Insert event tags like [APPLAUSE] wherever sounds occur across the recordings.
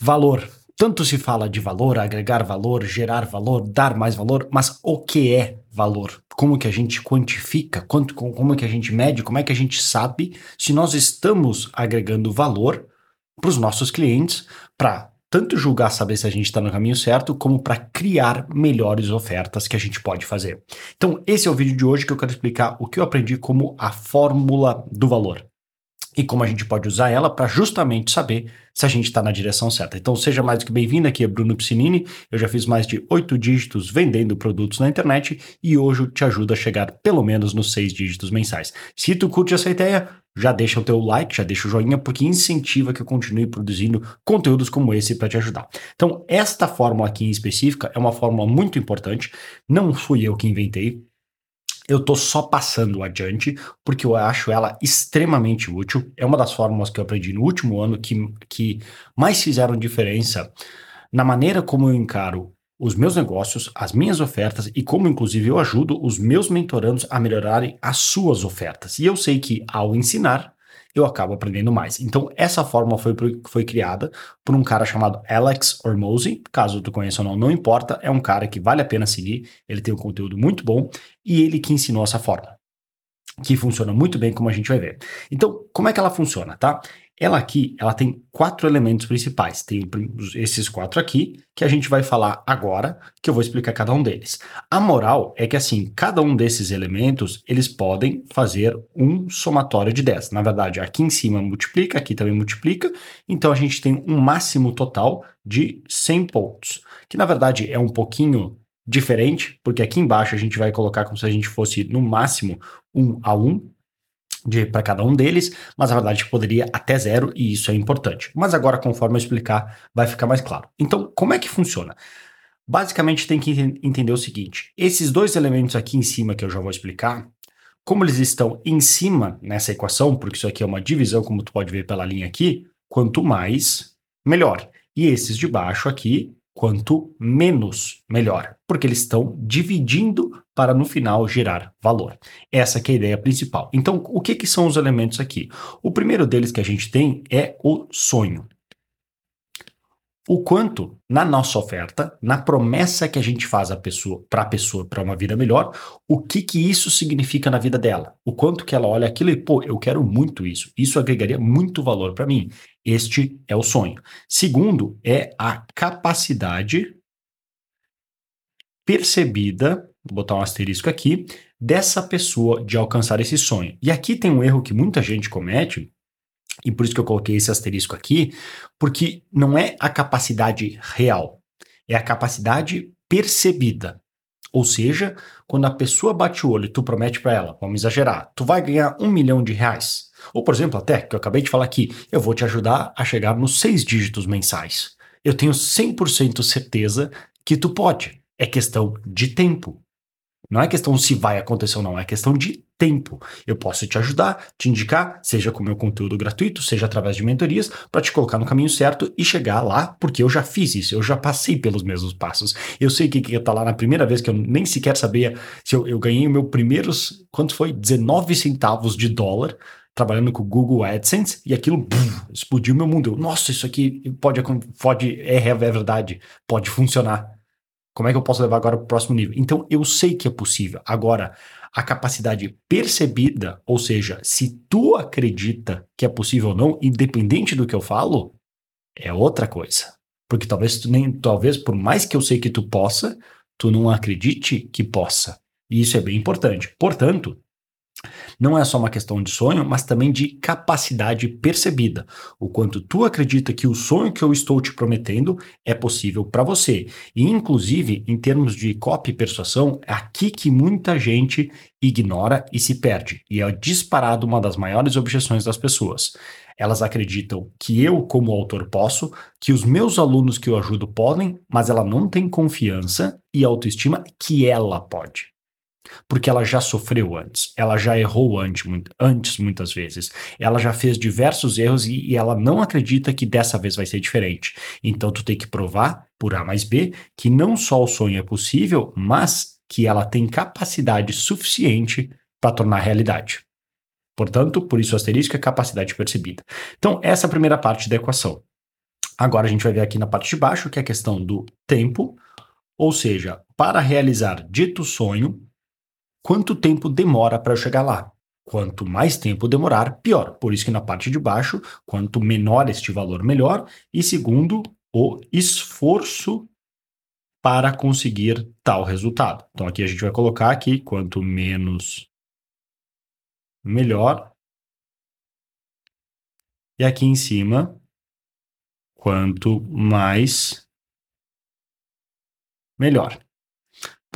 Valor. Tanto se fala de valor, agregar valor, gerar valor, dar mais valor, mas o que é valor? Como que a gente quantifica? Quanto, como que a gente mede? Como é que a gente sabe se nós estamos agregando valor para os nossos clientes para tanto julgar saber se a gente está no caminho certo, como para criar melhores ofertas que a gente pode fazer. Então, esse é o vídeo de hoje que eu quero explicar o que eu aprendi como a fórmula do valor e como a gente pode usar ela para justamente saber se a gente está na direção certa. Então, seja mais do que bem-vindo, aqui é Bruno Piscinini, eu já fiz mais de oito dígitos vendendo produtos na internet e hoje eu te ajudo a chegar pelo menos nos seis dígitos mensais. Se tu curte essa ideia, já deixa o teu like, já deixa o joinha, porque incentiva que eu continue produzindo conteúdos como esse para te ajudar. Então, esta fórmula aqui em específica é uma fórmula muito importante, não fui eu que inventei, eu tô só passando adiante porque eu acho ela extremamente útil. É uma das fórmulas que eu aprendi no último ano que, que mais fizeram diferença na maneira como eu encaro os meus negócios, as minhas ofertas e como, inclusive, eu ajudo os meus mentorandos a melhorarem as suas ofertas. E eu sei que ao ensinar, eu acabo aprendendo mais. Então, essa fórmula foi, foi criada por um cara chamado Alex Hormozy. Caso tu conheça ou não, não importa. É um cara que vale a pena seguir. Ele tem um conteúdo muito bom e ele que ensinou essa fórmula. Que funciona muito bem, como a gente vai ver. Então, como é que ela funciona, tá? Ela aqui, ela tem quatro elementos principais. Tem esses quatro aqui, que a gente vai falar agora, que eu vou explicar cada um deles. A moral é que, assim, cada um desses elementos, eles podem fazer um somatório de 10. Na verdade, aqui em cima multiplica, aqui também multiplica. Então, a gente tem um máximo total de 100 pontos. Que, na verdade, é um pouquinho diferente, porque aqui embaixo a gente vai colocar como se a gente fosse, no máximo, 1 a 1, para cada um deles, mas na verdade poderia até zero e isso é importante. Mas agora, conforme eu explicar, vai ficar mais claro. Então, como é que funciona? Basicamente, tem que entender o seguinte: esses dois elementos aqui em cima que eu já vou explicar, como eles estão em cima nessa equação, porque isso aqui é uma divisão, como tu pode ver pela linha aqui, quanto mais, melhor. E esses de baixo aqui, quanto menos, melhor, porque eles estão dividindo para no final gerar valor. Essa é a ideia principal. Então, o que, que são os elementos aqui? O primeiro deles que a gente tem é o sonho. O quanto na nossa oferta, na promessa que a gente faz para a pessoa para uma vida melhor, o que que isso significa na vida dela? O quanto que ela olha aquilo e pô, eu quero muito isso. Isso agregaria muito valor para mim. Este é o sonho. Segundo é a capacidade percebida vou botar um asterisco aqui, dessa pessoa de alcançar esse sonho. E aqui tem um erro que muita gente comete, e por isso que eu coloquei esse asterisco aqui, porque não é a capacidade real, é a capacidade percebida. Ou seja, quando a pessoa bate o olho e tu promete para ela, vamos exagerar, tu vai ganhar um milhão de reais. Ou, por exemplo, até que eu acabei de falar aqui, eu vou te ajudar a chegar nos seis dígitos mensais. Eu tenho 100% certeza que tu pode. É questão de tempo. Não é questão se vai acontecer ou não, é questão de tempo. Eu posso te ajudar, te indicar, seja com meu conteúdo gratuito, seja através de mentorias, para te colocar no caminho certo e chegar lá, porque eu já fiz isso, eu já passei pelos mesmos passos. Eu sei que ia estar tá lá na primeira vez que eu nem sequer sabia se eu, eu ganhei o meu primeiros, quanto foi? 19 centavos de dólar trabalhando com o Google AdSense e aquilo explodiu meu mundo. Nossa, isso aqui pode, pode é, é verdade, pode funcionar. Como é que eu posso levar agora para o próximo nível? Então, eu sei que é possível. Agora, a capacidade percebida, ou seja, se tu acredita que é possível ou não, independente do que eu falo, é outra coisa. Porque talvez tu nem, talvez por mais que eu sei que tu possa, tu não acredite que possa. E isso é bem importante. Portanto, não é só uma questão de sonho, mas também de capacidade percebida. O quanto tu acredita que o sonho que eu estou te prometendo é possível para você. E, inclusive, em termos de copy persuasão, é aqui que muita gente ignora e se perde. E é disparado uma das maiores objeções das pessoas. Elas acreditam que eu, como autor, posso, que os meus alunos que eu ajudo podem, mas ela não tem confiança e autoestima que ela pode porque ela já sofreu antes, ela já errou antes, antes muitas vezes, ela já fez diversos erros e, e, ela não acredita que dessa vez vai ser diferente. Então tu tem que provar, por A mais B, que não só o sonho é possível, mas que ela tem capacidade suficiente para tornar realidade. Portanto, por isso o asterisco é capacidade percebida. Então, essa é a primeira parte da equação. Agora a gente vai ver aqui na parte de baixo que é a questão do tempo, ou seja, para realizar dito sonho, quanto tempo demora para eu chegar lá? Quanto mais tempo demorar, pior. Por isso que na parte de baixo, quanto menor este valor, melhor. E segundo, o esforço para conseguir tal resultado. Então aqui a gente vai colocar aqui quanto menos melhor. E aqui em cima, quanto mais melhor.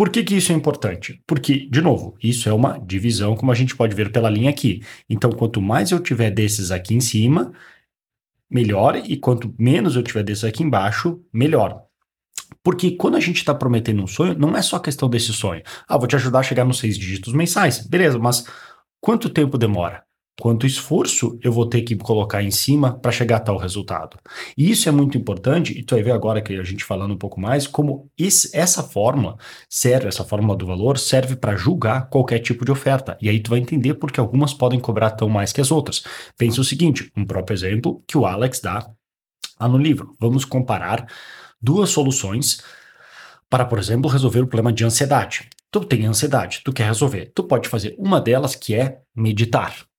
Por que, que isso é importante? Porque, de novo, isso é uma divisão, como a gente pode ver pela linha aqui. Então, quanto mais eu tiver desses aqui em cima, melhor, e quanto menos eu tiver desses aqui embaixo, melhor. Porque quando a gente está prometendo um sonho, não é só questão desse sonho. Ah, vou te ajudar a chegar nos seis dígitos mensais. Beleza, mas quanto tempo demora? Quanto esforço eu vou ter que colocar em cima para chegar a tal resultado? E isso é muito importante, e tu vai ver agora que a gente falando um pouco mais, como esse, essa fórmula serve, essa fórmula do valor serve para julgar qualquer tipo de oferta. E aí tu vai entender porque algumas podem cobrar tão mais que as outras. Pensa o seguinte, um próprio exemplo que o Alex dá lá no livro. Vamos comparar duas soluções para, por exemplo, resolver o problema de ansiedade. Tu tem ansiedade, tu quer resolver. Tu pode fazer uma delas que é meditar.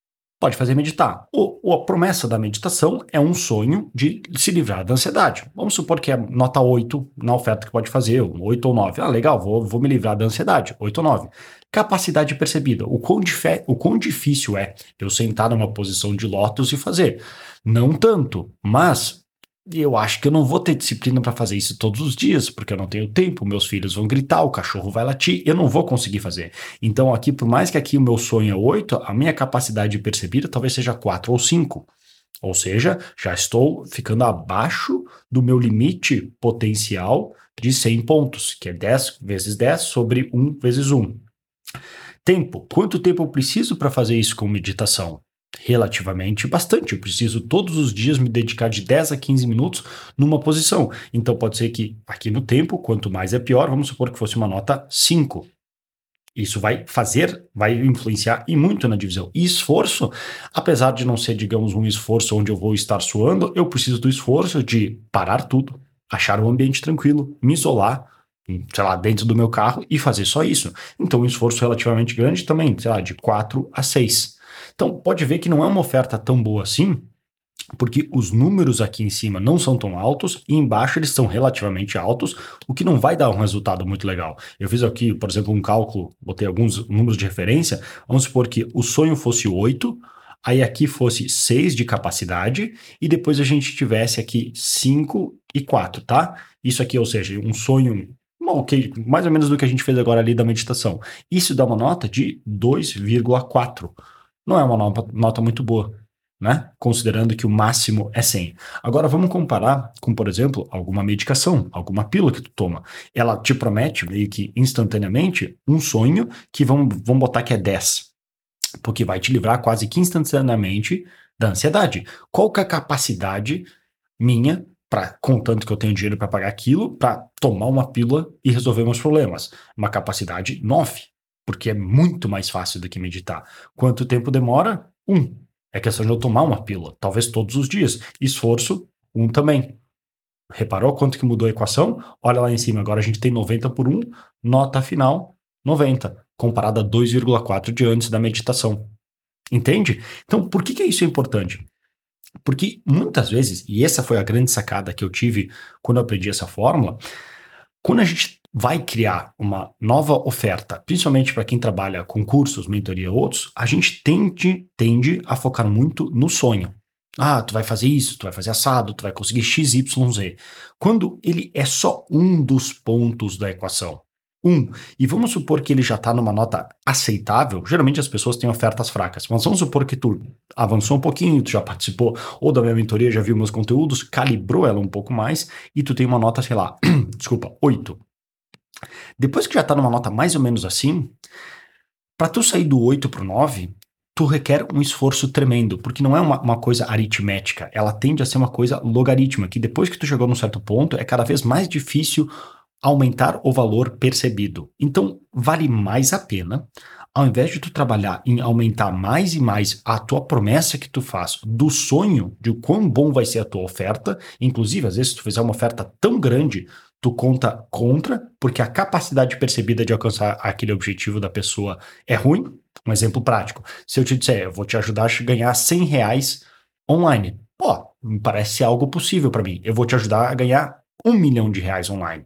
Pode fazer meditar. Ou, a promessa da meditação é um sonho de se livrar da ansiedade. Vamos supor que é nota 8 na oferta que pode fazer, 8 ou 9. Ah, legal, vou, vou me livrar da ansiedade, 8 ou 9. Capacidade percebida. O quão, o quão difícil é eu sentar numa posição de lótus e fazer? Não tanto, mas eu acho que eu não vou ter disciplina para fazer isso todos os dias, porque eu não tenho tempo, meus filhos vão gritar, o cachorro vai latir, eu não vou conseguir fazer. Então, aqui, por mais que aqui o meu sonho é 8, a minha capacidade percebida talvez seja 4 ou 5. Ou seja, já estou ficando abaixo do meu limite potencial de 100 pontos, que é 10 vezes 10 sobre 1 vezes 1. Tempo. Quanto tempo eu preciso para fazer isso com meditação? Relativamente bastante. Eu preciso todos os dias me dedicar de 10 a 15 minutos numa posição. Então pode ser que aqui no tempo, quanto mais é pior, vamos supor que fosse uma nota 5. Isso vai fazer, vai influenciar e muito na divisão. E esforço, apesar de não ser, digamos, um esforço onde eu vou estar suando, eu preciso do esforço de parar tudo, achar um ambiente tranquilo, me isolar, sei lá, dentro do meu carro e fazer só isso. Então, um esforço relativamente grande também, sei lá, de 4 a 6. Então, pode ver que não é uma oferta tão boa assim, porque os números aqui em cima não são tão altos e embaixo eles são relativamente altos, o que não vai dar um resultado muito legal. Eu fiz aqui, por exemplo, um cálculo, botei alguns números de referência, vamos supor que o sonho fosse 8, aí aqui fosse 6 de capacidade e depois a gente tivesse aqui 5 e 4, tá? Isso aqui, ou seja, um sonho ok, mais ou menos do que a gente fez agora ali da meditação. Isso dá uma nota de 2,4 não é uma nota, muito boa, né? Considerando que o máximo é 100. Agora vamos comparar com, por exemplo, alguma medicação, alguma pílula que tu toma. Ela te promete meio que instantaneamente um sonho que vamos, vamos botar que é 10. Porque vai te livrar quase que instantaneamente da ansiedade. Qual que é a capacidade minha para contanto que eu tenho dinheiro para pagar aquilo, para tomar uma pílula e resolver meus problemas? Uma capacidade 9 porque é muito mais fácil do que meditar. Quanto tempo demora? Um. É questão de eu tomar uma pílula, talvez todos os dias. Esforço, um também. Reparou quanto que mudou a equação? Olha lá em cima, agora a gente tem 90 por 1, nota final 90, comparada a 2,4 de antes da meditação. Entende? Então, por que, que isso é importante? Porque muitas vezes, e essa foi a grande sacada que eu tive quando eu aprendi essa fórmula, quando a gente vai criar uma nova oferta, principalmente para quem trabalha com cursos, mentoria ou outros, a gente tende, tende a focar muito no sonho. Ah, tu vai fazer isso, tu vai fazer assado, tu vai conseguir XYZ. Quando ele é só um dos pontos da equação. Um. E vamos supor que ele já está numa nota aceitável. Geralmente as pessoas têm ofertas fracas. Mas vamos supor que tu avançou um pouquinho, tu já participou, ou da minha mentoria, já viu meus conteúdos, calibrou ela um pouco mais, e tu tem uma nota, sei lá, [CLEARS THROAT] desculpa, 8. Depois que já está numa nota mais ou menos assim, para tu sair do 8 para o 9, tu requer um esforço tremendo, porque não é uma, uma, coisa aritmética, ela tende a ser uma coisa logarítmica, que depois que tu chegou num certo ponto, é cada vez mais difícil aumentar o valor percebido. Então, vale mais a pena ao invés de tu trabalhar em aumentar mais e mais a tua promessa que tu faz do sonho de quão bom vai ser a tua oferta, inclusive às vezes se tu fizer uma oferta tão grande, tu conta contra, porque a capacidade percebida de alcançar aquele objetivo da pessoa é ruim. Um exemplo prático, se eu te disser, eu vou te ajudar a ganhar 100 reais online, pô, parece algo possível para mim, eu vou te ajudar a ganhar um milhão de reais online.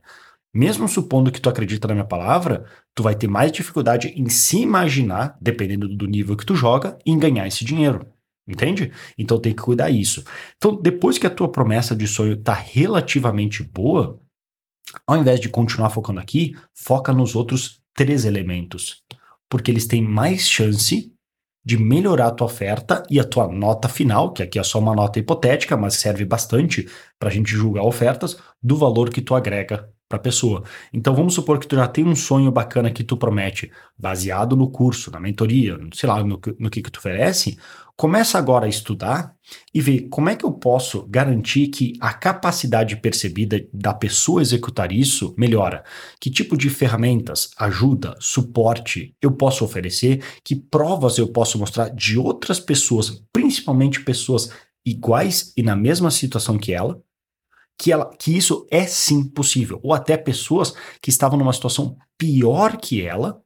Mesmo supondo que tu acredita na minha palavra, tu vai ter mais dificuldade em se imaginar, dependendo do nível que tu joga, em ganhar esse dinheiro. Entende? Então tem que cuidar isso. Então, depois que a tua promessa de sonho tá relativamente boa, ao invés de continuar focando aqui, foca nos outros três elementos. Porque eles têm mais chance de melhorar a tua oferta e a tua nota final, que aqui é só uma nota hipotética, mas serve bastante para a gente julgar ofertas, do valor que tu agrega para a pessoa. Então vamos supor que tu já tem um sonho bacana que tu promete, baseado no curso, na mentoria, sei lá, no, no que, que tu oferece. Começa agora a estudar e ver como é que eu posso garantir que a capacidade percebida da pessoa executar isso melhora. Que tipo de ferramentas, ajuda, suporte eu posso oferecer, que provas eu posso mostrar de outras pessoas, principalmente pessoas iguais e na mesma situação que ela, que, ela, que isso é sim possível, ou até pessoas que estavam numa situação pior que ela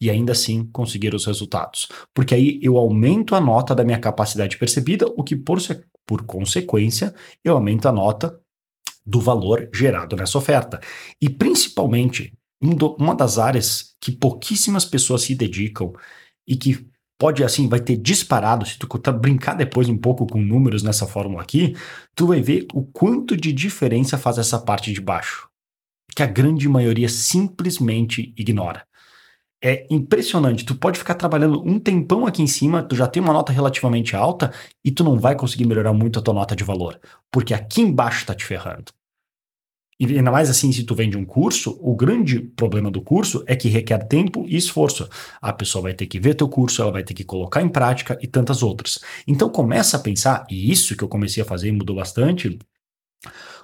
e ainda assim conseguiram os resultados. Porque aí eu aumento a nota da minha capacidade percebida, o que por, por consequência eu aumento a nota do valor gerado nessa oferta. E principalmente, uma das áreas que pouquíssimas pessoas se dedicam e que pode assim, vai ter disparado, se tu brincar depois um pouco com números nessa fórmula aqui, tu vai ver o quanto de diferença faz essa parte de baixo, que a grande maioria simplesmente ignora. É impressionante, tu pode ficar trabalhando um tempão aqui em cima, tu já tem uma nota relativamente alta e tu não vai conseguir melhorar muito a tua nota de valor, porque aqui embaixo tá te ferrando. E ainda mais assim, se tu vende um curso, o grande problema do curso é que requer tempo e esforço. A pessoa vai ter que ver teu curso, ela vai ter que colocar em prática e tantas outras. Então começa a pensar, e isso que eu comecei a fazer mudou bastante,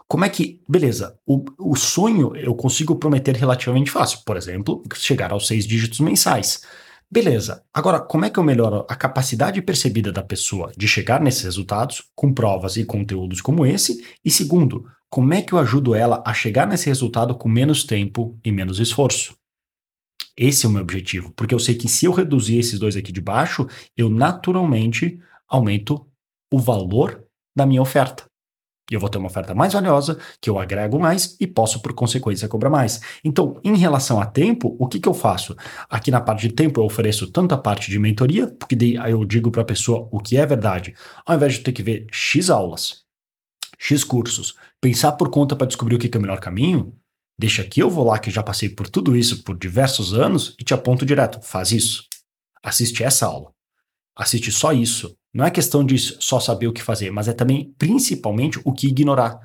como é que, beleza, o, o sonho eu consigo prometer relativamente fácil. Por exemplo, chegar aos seis dígitos mensais. Beleza. Agora, como é que eu melhoro a capacidade percebida da pessoa de chegar nesses resultados com provas e conteúdos como esse? E segundo, como é que eu ajudo ela a chegar nesse resultado com menos tempo e menos esforço? Esse é o meu objetivo, porque eu sei que se eu reduzir esses dois aqui de baixo, eu naturalmente aumento o valor da minha oferta. E eu vou ter uma oferta mais valiosa, que eu agrego mais e posso, por consequência, cobrar mais. Então, em relação a tempo, o que, que eu faço? Aqui na parte de tempo, eu ofereço tanto a parte de mentoria, porque daí eu digo para a pessoa o que é verdade, ao invés de ter que ver X aulas, X cursos, pensar por conta para descobrir o que, é o melhor caminho, deixa que eu vou lá, que já passei por tudo isso por diversos anos, e te aponto direto: faz isso. Assiste essa aula. Assiste só isso. Não é questão de só saber o que fazer, mas é também, principalmente, o que ignorar.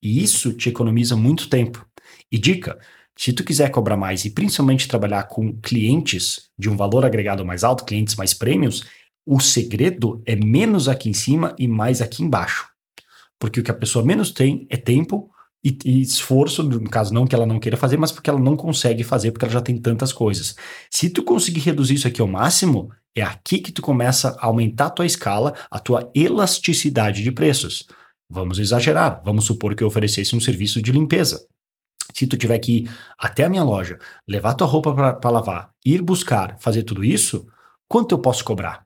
E isso te economiza muito tempo. E dica: se tu quiser cobrar mais e principalmente trabalhar com clientes de um valor agregado mais alto, clientes mais prêmios, o segredo é menos aqui em cima e mais aqui embaixo. Porque o que a pessoa menos tem é tempo e, e, esforço, no caso não que ela não queira fazer, mas porque ela não consegue fazer, porque ela já tem tantas coisas. Se tu conseguir reduzir isso aqui ao máximo, é aqui que tu começa a aumentar a tua escala, a tua elasticidade de preços. Vamos exagerar, vamos supor que eu oferecesse um serviço de limpeza. Se tu tiver que ir até a minha loja, levar tua roupa para lavar, ir buscar, fazer tudo isso, quanto eu posso cobrar?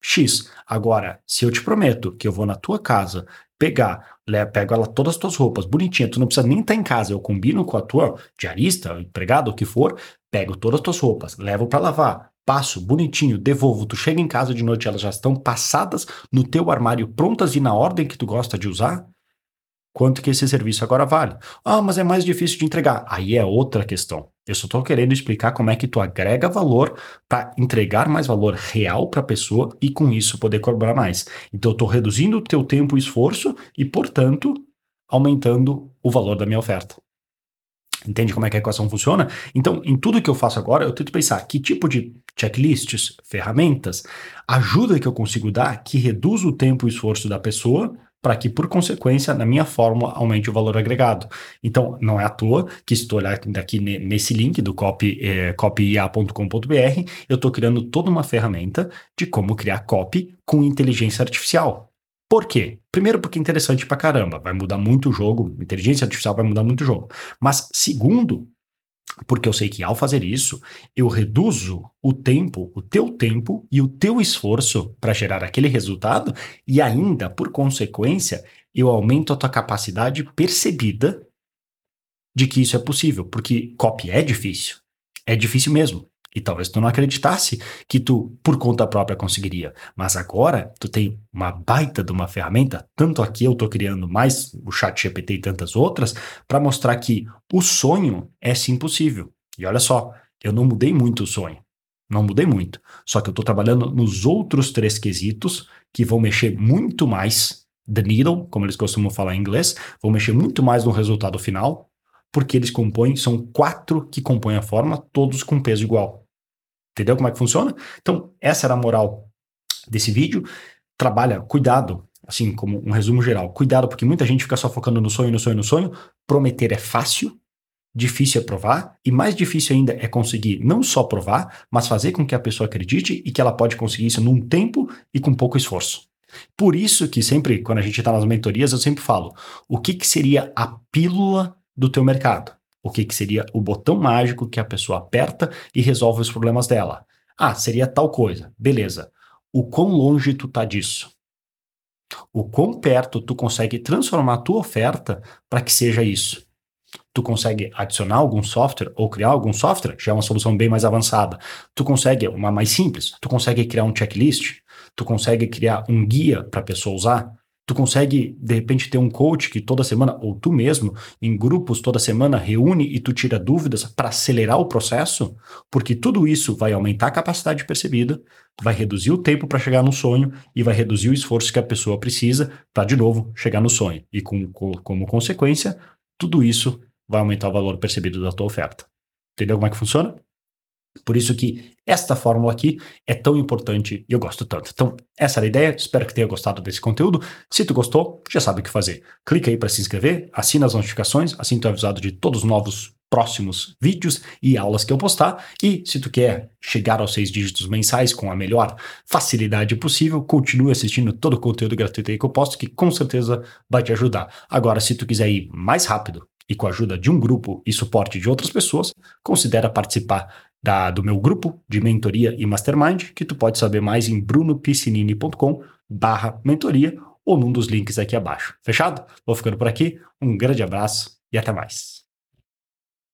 X. Agora, se eu te prometo que eu vou na tua casa pegar, pego ela todas as tuas roupas, bonitinha, tu não precisa nem estar tá em casa, eu combino com a tua diarista, empregado, o que for, pego todas as tuas roupas, levo para lavar, passo bonitinho, devolvo, tu chega em casa de noite, elas já estão passadas no teu armário, prontas e na ordem que tu gosta de usar? Quanto que esse serviço agora vale? Ah, mas é mais difícil de entregar. Aí é outra questão. Eu só estou querendo explicar como é que tu agrega valor para entregar mais valor real para a pessoa e com isso poder cobrar mais. Então eu estou reduzindo o teu tempo e esforço e, portanto, aumentando o valor da minha oferta. Entende como é que a equação funciona? Então, em tudo que eu faço agora, eu tento pensar que tipo de checklists, ferramentas, ajuda que eu consigo dar que reduz o tempo e esforço da pessoa para que, por consequência, na minha fórmula aumente o valor agregado. Então, não é à toa que estou olhando aqui nesse link do copy, eh, copya.com.br, eu estou criando toda uma ferramenta de como criar copy com inteligência artificial. Por quê? Primeiro, porque é interessante pra caramba, vai mudar muito o jogo, inteligência artificial vai mudar muito o jogo. Mas, segundo, porque eu sei que ao fazer isso, eu reduzo o tempo, o teu tempo e o teu esforço para gerar aquele resultado, e ainda, por consequência, eu aumento a tua capacidade percebida de que isso é possível, porque copy é difícil. É difícil mesmo. E talvez tu não acreditasse que tu, por conta própria, conseguiria. Mas agora, tu tem uma baita de uma ferramenta, tanto aqui eu estou criando mais o chat GPT e tantas outras, para mostrar que o sonho é sim possível. E olha só, eu não mudei muito o sonho. Não mudei muito. Só que eu estou trabalhando nos outros três quesitos que vão mexer muito mais the needle, como eles costumam falar em inglês, vão mexer muito mais no resultado final, porque eles compõem, são quatro que compõem a forma, todos com peso igual. Entendeu como é que funciona? Então, essa era a moral desse vídeo. Trabalha, cuidado, assim como um resumo geral. Cuidado, porque muita gente fica só focando no sonho, no sonho, no sonho. Prometer é fácil, difícil é provar, e mais difícil ainda é conseguir não só provar, mas fazer com que a pessoa acredite e que ela pode conseguir isso num tempo e com pouco esforço. Por isso que sempre, quando a gente está nas mentorias, eu sempre falo, o que, que seria a pílula do teu mercado. O que, que seria o botão mágico que a pessoa aperta e resolve os problemas dela? Ah, seria tal coisa. Beleza. O quão longe tu tá disso? O quão perto tu consegue transformar a tua oferta para que seja isso? Tu consegue adicionar algum software ou criar algum software? Já é uma solução bem mais avançada. Tu consegue uma mais simples. Tu consegue criar um checklist. Tu consegue criar um guia para a pessoa usar. Tu consegue, de repente, ter um coach que toda semana, ou tu mesmo, em grupos toda semana, reúne e tu tira dúvidas para acelerar o processo, porque tudo isso vai aumentar a capacidade percebida, vai reduzir o tempo para chegar no sonho e vai reduzir o esforço que a pessoa precisa para, de novo, chegar no sonho. E com, com, como consequência, tudo isso vai aumentar o valor percebido da tua oferta. Entendeu como é que funciona? Por isso que esta fórmula aqui é tão importante e eu gosto tanto. Então, essa era a ideia. Espero que tenha gostado desse conteúdo. Se tu gostou, já sabe o que fazer. Clica aí para se inscrever, assina as notificações, assim tu é avisado de todos os novos próximos vídeos e aulas que eu postar. E se tu quer chegar aos seis dígitos mensais com a melhor facilidade possível, continue assistindo todo o conteúdo gratuito aí que eu posto, que com certeza vai te ajudar. Agora, se tu quiser ir mais rápido e com a ajuda de um grupo e suporte de outras pessoas, considera participar da, do meu grupo de mentoria e mastermind, que tu pode saber mais em brunopiscinini.com barra mentoria ou num dos links aqui abaixo. Fechado? Vou ficando por aqui, um grande abraço e até mais.